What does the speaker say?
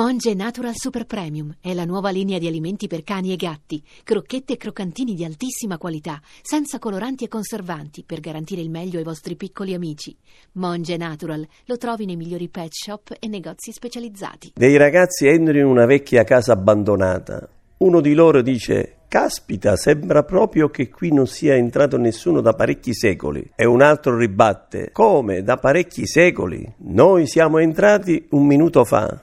Monge Natural Super Premium è la nuova linea di alimenti per cani e gatti, crocchette e croccantini di altissima qualità, senza coloranti e conservanti, per garantire il meglio ai vostri piccoli amici. Monge Natural lo trovi nei migliori pet shop e negozi specializzati. Dei ragazzi entrano in una vecchia casa abbandonata. Uno di loro dice Caspita, sembra proprio che qui non sia entrato nessuno da parecchi secoli. E un altro ribatte: Come? Da parecchi secoli? Noi siamo entrati un minuto fa.